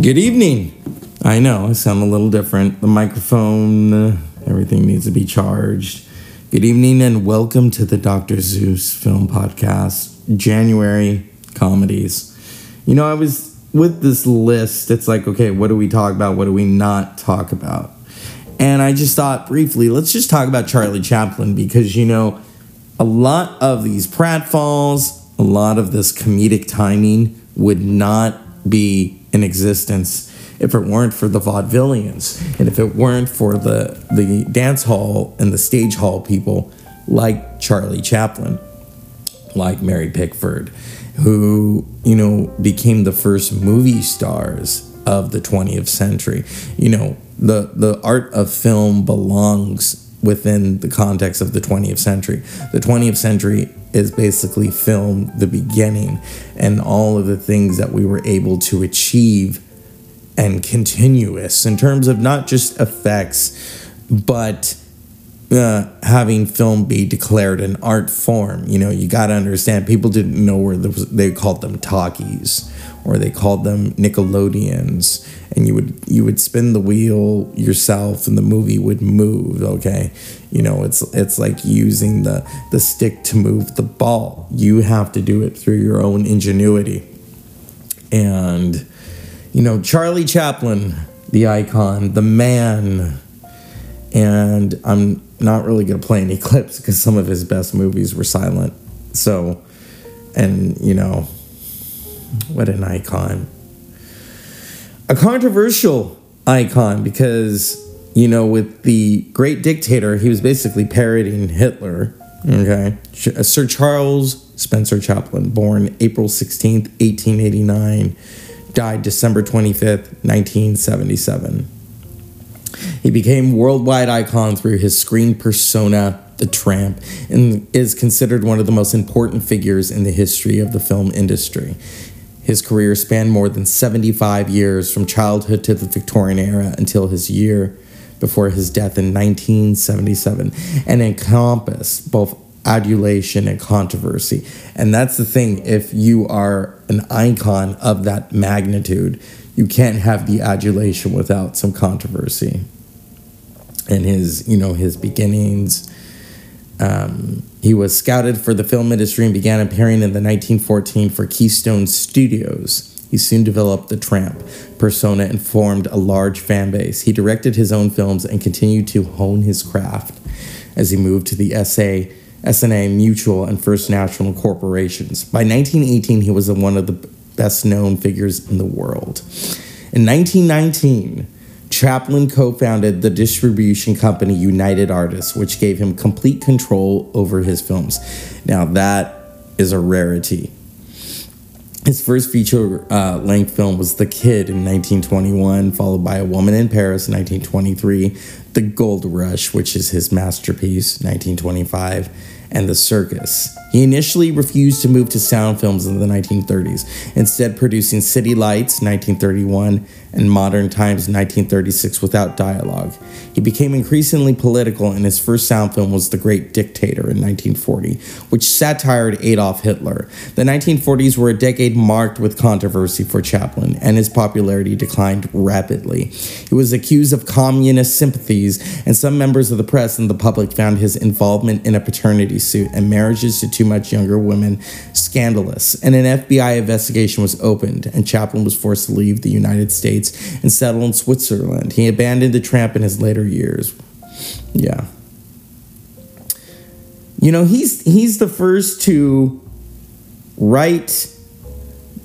Good evening. I know I sound a little different. The microphone, uh, everything needs to be charged. Good evening and welcome to the Dr. Zeus Film Podcast, January comedies. You know, I was with this list, it's like, okay, what do we talk about? What do we not talk about? And I just thought briefly, let's just talk about Charlie Chaplin because, you know, a lot of these pratfalls, a lot of this comedic timing would not be in existence if it weren't for the vaudevillians and if it weren't for the the dance hall and the stage hall people like Charlie Chaplin, like Mary Pickford, who you know became the first movie stars of the 20th century. You know, the the art of film belongs within the context of the 20th century. The 20th century is basically film the beginning and all of the things that we were able to achieve and continuous in terms of not just effects, but uh, having film be declared an art form. You know, you got to understand people didn't know where they called them talkies or they called them Nickelodeons, and you would you would spin the wheel yourself, and the movie would move. Okay, you know it's it's like using the the stick to move the ball. You have to do it through your own ingenuity, and you know, Charlie Chaplin, the icon, the man. And I'm not really going to play any clips because some of his best movies were silent. So, and, you know, what an icon. A controversial icon because, you know, with the great dictator, he was basically parodying Hitler. Okay. Uh, Sir Charles Spencer Chaplin, born April 16th, 1889 died December 25th, 1977. He became worldwide icon through his screen persona, The Tramp, and is considered one of the most important figures in the history of the film industry. His career spanned more than 75 years from childhood to the Victorian era until his year before his death in 1977 and encompassed both adulation and controversy. And that's the thing, if you are an icon of that magnitude, you can't have the adulation without some controversy. And his, you know, his beginnings. Um, he was scouted for the film industry and began appearing in the 1914 for Keystone Studios. He soon developed the Tramp persona and formed a large fan base. He directed his own films and continued to hone his craft as he moved to the SA Essanay Mutual and First National corporations. By 1918, he was one of the best known figures in the world. In 1919, Chaplin co founded the distribution company United Artists, which gave him complete control over his films. Now, that is a rarity. His first feature uh, length film was The Kid in 1921, followed by A Woman in Paris in 1923, The Gold Rush, which is his masterpiece, 1925, and The Circus. He initially refused to move to sound films in the 1930s, instead, producing City Lights 1931 and Modern Times 1936 without dialogue. He became increasingly political, and his first sound film was The Great Dictator in 1940, which satired Adolf Hitler. The 1940s were a decade marked with controversy for Chaplin, and his popularity declined rapidly. He was accused of communist sympathies, and some members of the press and the public found his involvement in a paternity suit and marriages to too much younger women scandalous, and an FBI investigation was opened, and Chaplin was forced to leave the United States and settle in Switzerland. He abandoned the tramp in his later years. Yeah. You know, he's he's the first to write,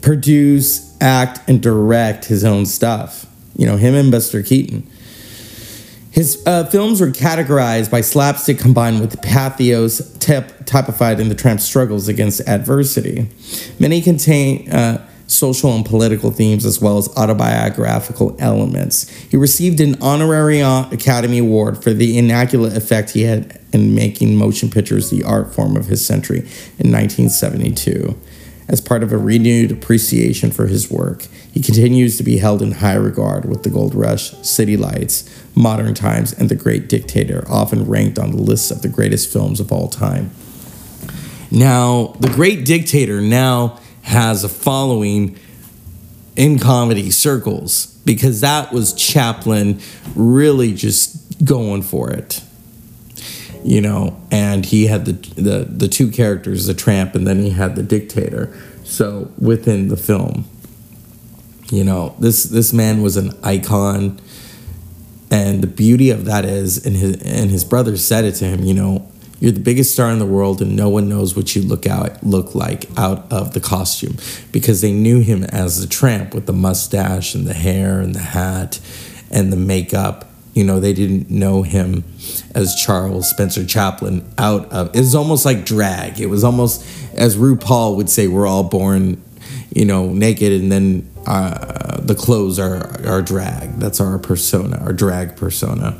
produce, act, and direct his own stuff. You know, him and Buster Keaton. His uh, films were categorized by slapstick combined with pathos tip, typified in the tramp's struggles against adversity. Many contain uh, social and political themes as well as autobiographical elements. He received an honorary Academy Award for the immaculate effect he had in making motion pictures the art form of his century in 1972. As part of a renewed appreciation for his work, he continues to be held in high regard with The Gold Rush, City Lights, Modern Times, and The Great Dictator, often ranked on the lists of the greatest films of all time. Now, The Great Dictator now has a following in comedy circles because that was Chaplin really just going for it. You know, and he had the the the two characters, the tramp, and then he had the dictator. So within the film, you know, this this man was an icon, and the beauty of that is, and his and his brother said it to him. You know, you're the biggest star in the world, and no one knows what you look out look like out of the costume, because they knew him as the tramp with the mustache and the hair and the hat and the makeup. You know, they didn't know him as Charles Spencer Chaplin out of. It was almost like drag. It was almost as RuPaul would say, "We're all born, you know, naked, and then uh, the clothes are our drag. That's our persona, our drag persona."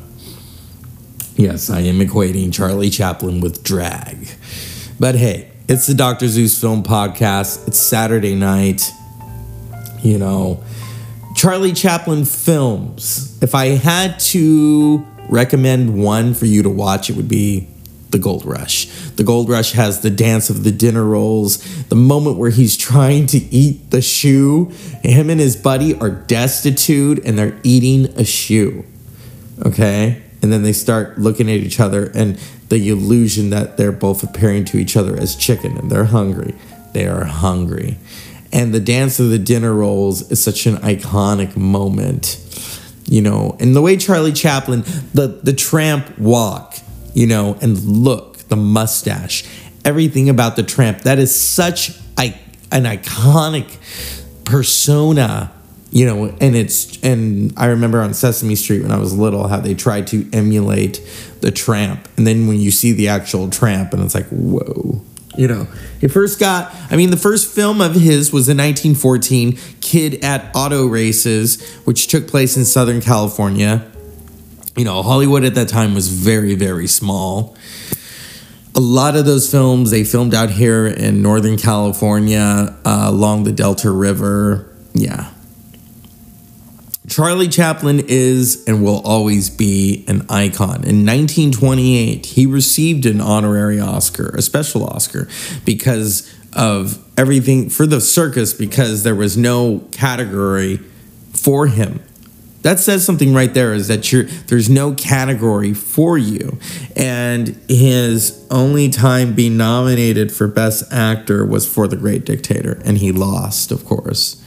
Yes, I am equating Charlie Chaplin with drag. But hey, it's the Dr. Zeus Film Podcast. It's Saturday night. You know, Charlie Chaplin films. If I had to recommend one for you to watch, it would be The Gold Rush. The Gold Rush has the dance of the dinner rolls, the moment where he's trying to eat the shoe. Him and his buddy are destitute and they're eating a shoe. Okay? and then they start looking at each other and the illusion that they're both appearing to each other as chicken and they're hungry. They are hungry. And the dance of the dinner rolls is such an iconic moment. You know, and the way Charlie Chaplin, the the tramp walk, you know, and look, the mustache, everything about the tramp, that is such a, an iconic persona you know, and it's and I remember on Sesame Street when I was little how they tried to emulate the tramp, and then when you see the actual tramp, and it's like, whoa. You know, he first got, I mean, the first film of his was in 1914, Kid at Auto Races, which took place in Southern California. You know, Hollywood at that time was very, very small. A lot of those films they filmed out here in Northern California uh, along the Delta River. Yeah, Charlie Chaplin is and will always be an icon. In 1928, he received an honorary Oscar, a special Oscar, because of everything for the circus, because there was no category for him. That says something right there is that you're, there's no category for you. And his only time being nominated for Best Actor was for The Great Dictator, and he lost, of course.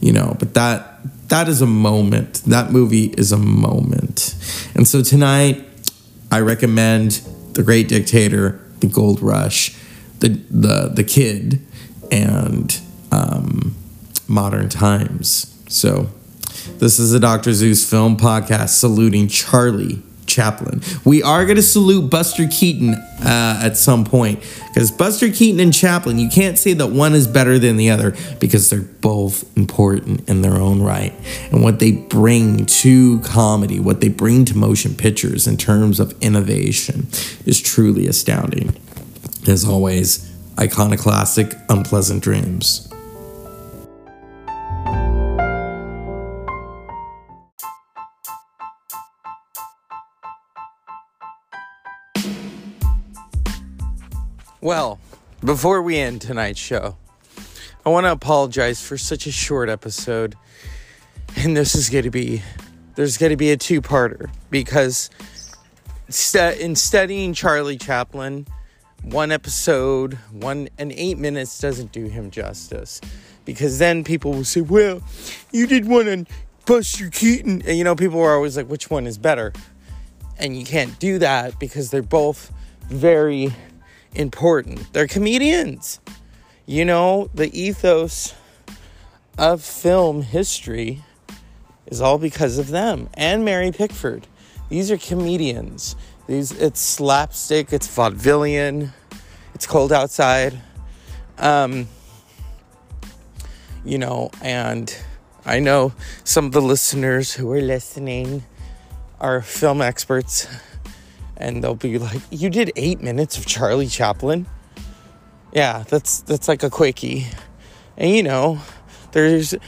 You know, but that that is a moment. That movie is a moment. And so tonight, I recommend The Great Dictator, The Gold Rush, The the the Kid, and um, Modern Times. So this is the Dr. Zeus Film Podcast saluting Charlie Chaplin. We are going to salute Buster Keaton uh, at some point because Buster Keaton and Chaplin, you can't say that one is better than the other because they're both important in their own right. And what they bring to comedy, what they bring to motion pictures in terms of innovation is truly astounding. As always, iconoclastic, unpleasant dreams. Well, before we end tonight's show, I want to apologize for such a short episode. And this is going to be there's going to be a two-parter because in studying Charlie Chaplin, one episode, one and 8 minutes doesn't do him justice. Because then people will say, "Well, you did one on Buster Keaton." And you know, people are always like, "Which one is better?" And you can't do that because they're both very important. They're comedians. You know, the ethos of film history is all because of them and Mary Pickford. These are comedians. These it's slapstick, it's vaudevillian, it's cold outside. Um, you know, and I know some of the listeners who are listening are film experts and they'll be like, "You did eight minutes of Charlie Chaplin." Yeah, that's that's like a quickie, and you know, there's. Uh,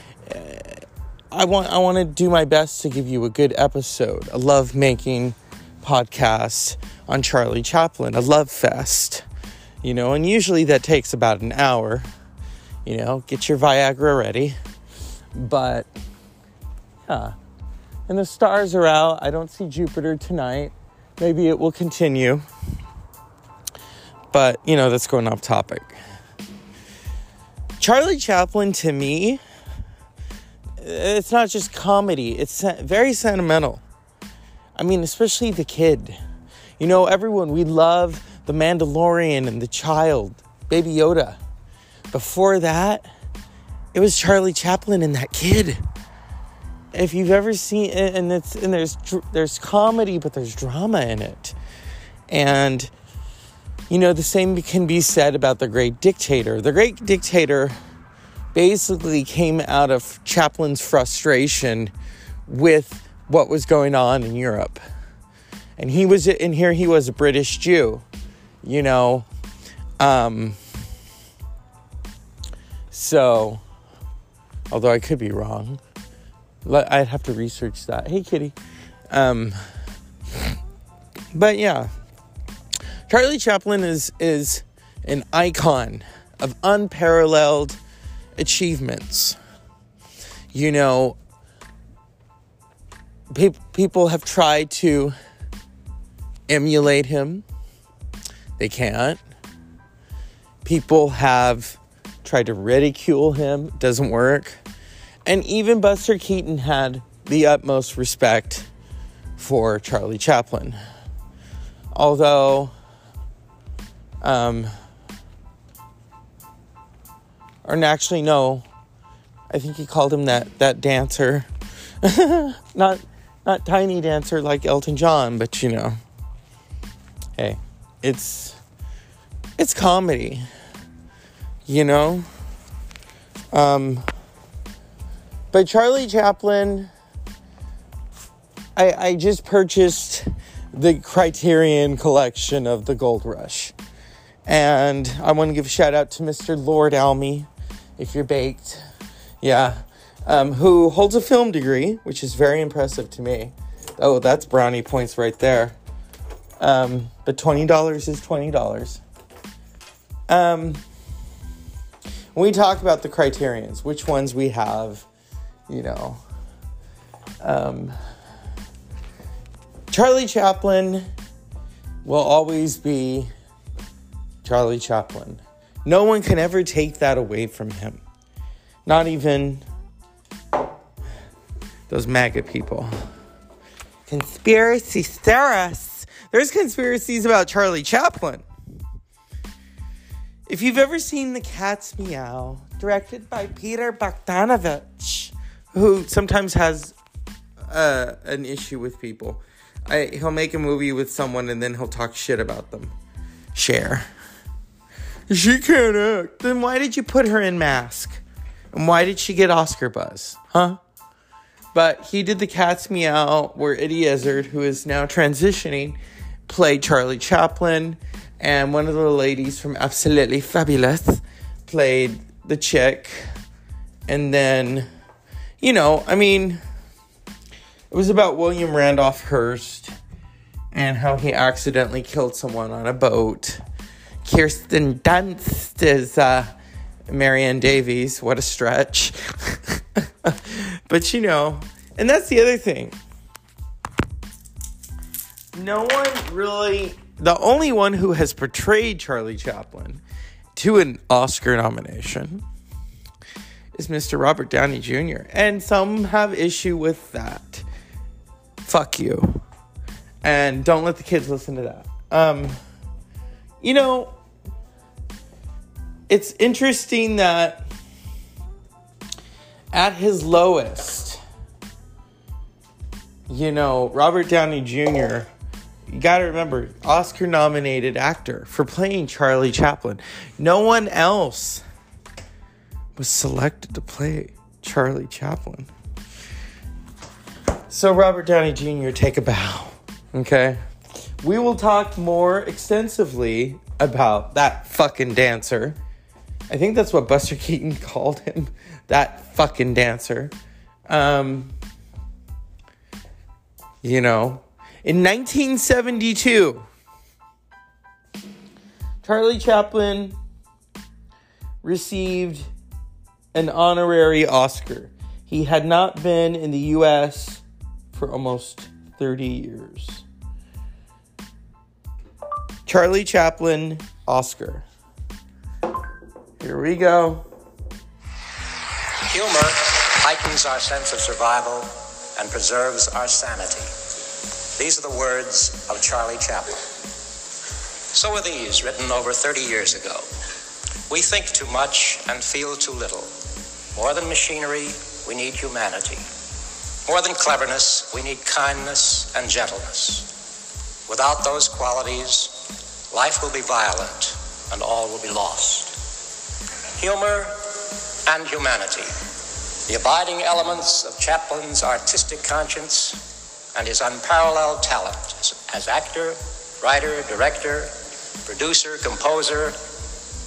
I want I want to do my best to give you a good episode, a love making podcast on Charlie Chaplin, a love fest, you know, and usually that takes about an hour. You know, get your Viagra ready. But yeah. And the stars are out. I don't see Jupiter tonight. Maybe it will continue. But, you know, that's going off topic. Charlie Chaplin to me, it's not just comedy, it's very sentimental. I mean, especially the kid. You know, everyone, we love The Mandalorian and The Child, Baby Yoda. Before that, it was Charlie Chaplin and that kid. If you've ever seen and it's and there's there's comedy but there's drama in it. And you know, the same can be said about The Great Dictator. The Great Dictator basically came out of Chaplin's frustration with what was going on in Europe. And he was in here he was a British Jew, you know. Um so although I could be wrong. I'd have to research that. Hey kitty. Um but yeah. Charlie Chaplin is is an icon of unparalleled achievements. You know, pe- people have tried to emulate him, they can't. People have tried to ridicule him, It doesn't work. And even Buster Keaton had the utmost respect for Charlie Chaplin. Although, um, or actually, no, I think he called him that, that dancer. not, not tiny dancer like Elton John, but you know hey, it's it's comedy. You know? Um but Charlie Chaplin I I just purchased the Criterion collection of the Gold Rush. And I want to give a shout out to Mr. Lord Almy, if you're baked. Yeah. Um, who holds a film degree, which is very impressive to me. Oh, that's brownie points right there. Um, but $20 is $20. Um, we talk about the criterions, which ones we have, you know, um, Charlie Chaplin will always be Charlie Chaplin. No one can ever take that away from him. Not even those MAGA people. Conspiracy theorists. There's conspiracies about Charlie Chaplin. If you've ever seen The Cat's Meow, directed by Peter Bogdanovich, who sometimes has uh, an issue with people, I, he'll make a movie with someone and then he'll talk shit about them. Cher. She can't act. Then why did you put her in Mask? And why did she get Oscar buzz? Huh? But he did the Cat's Meow, where Eddie Izzard, who is now transitioning, played Charlie Chaplin, and one of the ladies from Absolutely Fabulous played the chick. And then, you know, I mean, it was about William Randolph Hearst and how he accidentally killed someone on a boat. Kirsten Dunst is uh, Marion Davies. What a stretch. but you know, and that's the other thing no one really. The only one who has portrayed Charlie Chaplin to an Oscar nomination is Mr. Robert Downey Jr. And some have issue with that. Fuck you. And don't let the kids listen to that. Um, you know, it's interesting that at his lowest, you know, Robert Downey Jr you got to remember, Oscar nominated actor for playing Charlie Chaplin. No one else was selected to play Charlie Chaplin. So, Robert Downey Jr., take a bow. Okay? We will talk more extensively about that fucking dancer. I think that's what Buster Keaton called him. That fucking dancer. Um, you know, in 1972, Charlie Chaplin received an honorary Oscar. He had not been in the US for almost 30 years. Charlie Chaplin, Oscar. Here we go. Humor heightens our sense of survival and preserves our sanity. These are the words of Charlie Chaplin. So are these, written over 30 years ago. We think too much and feel too little. More than machinery, we need humanity. More than cleverness, we need kindness and gentleness. Without those qualities, life will be violent and all will be lost. Humor and humanity, the abiding elements of Chaplin's artistic conscience and his unparalleled talent as, actor, writer, director, producer, composer,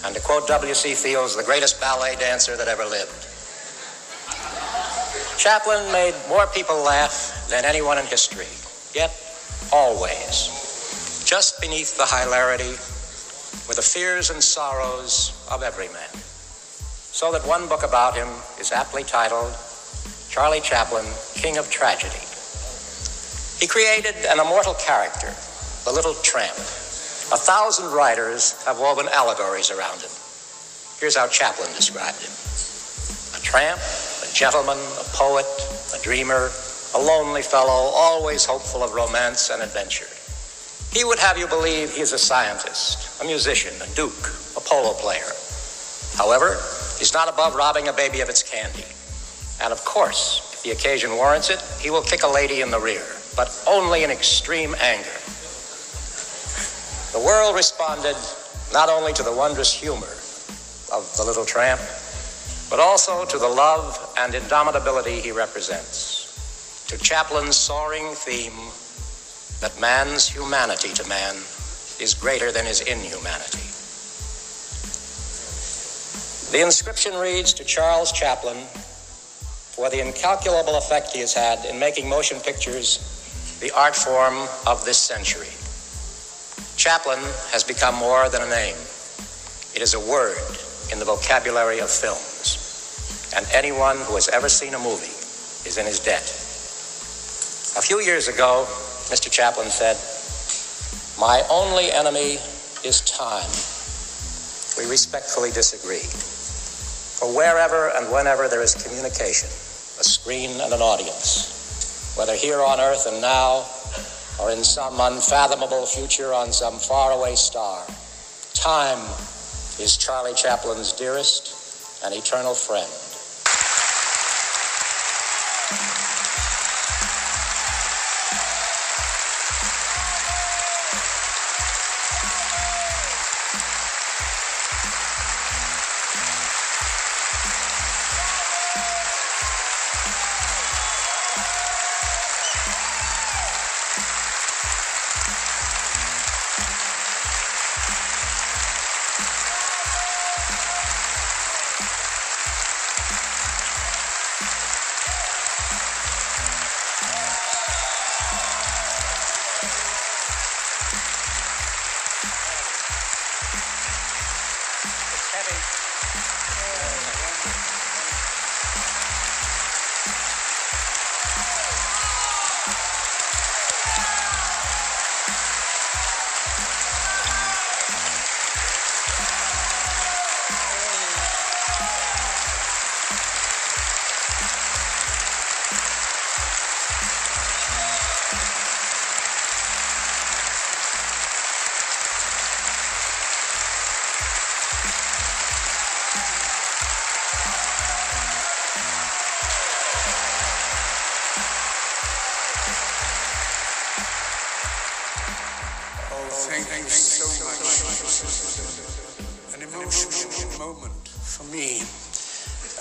and to quote W.C. Fields, the greatest ballet dancer that ever lived. Chaplin made more people laugh than anyone in history, yet always, just beneath the hilarity, were the fears and sorrows of every man. So that one book about him is aptly titled Charlie Chaplin, King of Tragedy. He created an immortal character, the little tramp. A thousand writers have woven allegories around him. Here's how Chaplin described him a tramp, gentleman, a poet, a dreamer, a lonely fellow, always hopeful of romance and adventure. He would have you believe he is a scientist, a musician, a duke, a polo player. However, he's not above robbing a baby of its candy. And of course, if the occasion warrants it, he will kick a lady in the rear but only in extreme anger. The world responded not only to the wondrous humor of the little tramp, but also to the love and indomitability he represents, to Chaplin's soaring theme that man's humanity to man is greater than his inhumanity. The inscription reads to Charles Chaplin for the incalculable effect he has had in making motion pictures the art form of this century. Chaplin has become more than a name. It is a word in the vocabulary of films. And anyone who has ever seen a movie is in his debt. A few years ago, Mr. Chaplin said, My only enemy is time. We respectfully disagree. For wherever and whenever there is communication, a screen and an audience, whether here on earth and now or in some unfathomable future on some faraway star. Time is Charlie Chaplin's dearest and eternal friend. Thank you. Obrigado.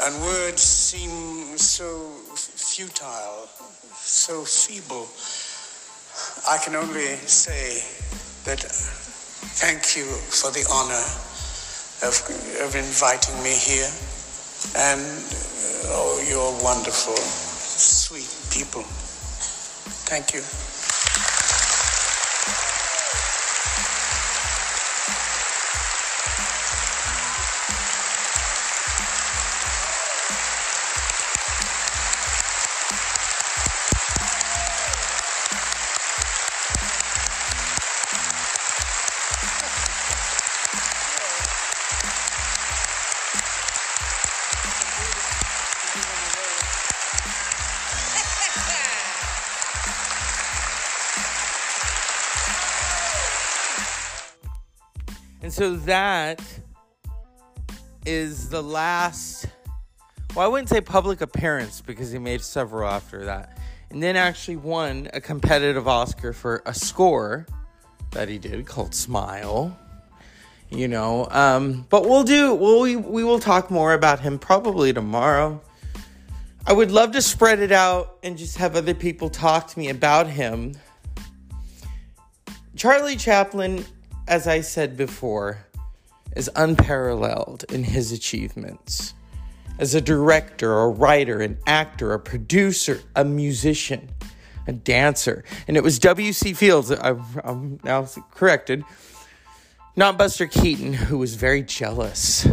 And words seem so futile, so feeble. I can only say that thank you for the honor of, of inviting me here. And oh, you're wonderful, sweet people. Thank you. So that is the last well, I wouldn't say public appearance because he made several after that. And then actually won a competitive Oscar for a score that he did called Smile. You know, um, but we'll do, we'll, we, we will talk more about him probably tomorrow. I would love to spread it out and just have other people talk to me about him. Charlie Chaplin, as I said before, is unparalleled in his achievements as a director, a writer, an actor, a producer, a musician, a dancer. And it was W.C. Fields, I'm now corrected, not Buster Keaton, who was very jealous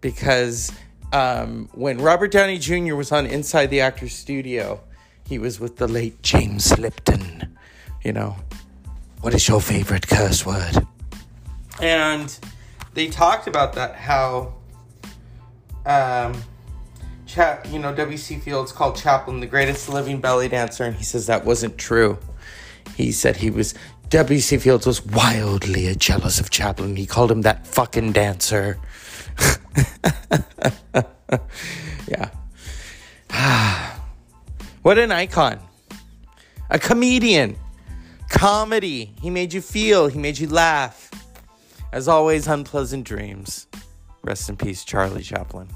because um, when Robert Downey Jr. was on Inside the Actors Studio, he was with the late James Lipton. You know, what is your favorite curse word? And they talked about that, how um, Cha- you know, W.C. Fields called Chaplin the greatest living belly dancer, and he says that wasn't true. He said he was, W.C. Fields was wildly jealous of Chaplin. He called him that fucking dancer. yeah. what an icon. A comedian. Comedy. He made you feel, he made you laugh. As always, unpleasant dreams. Rest in peace, Charlie Chaplin.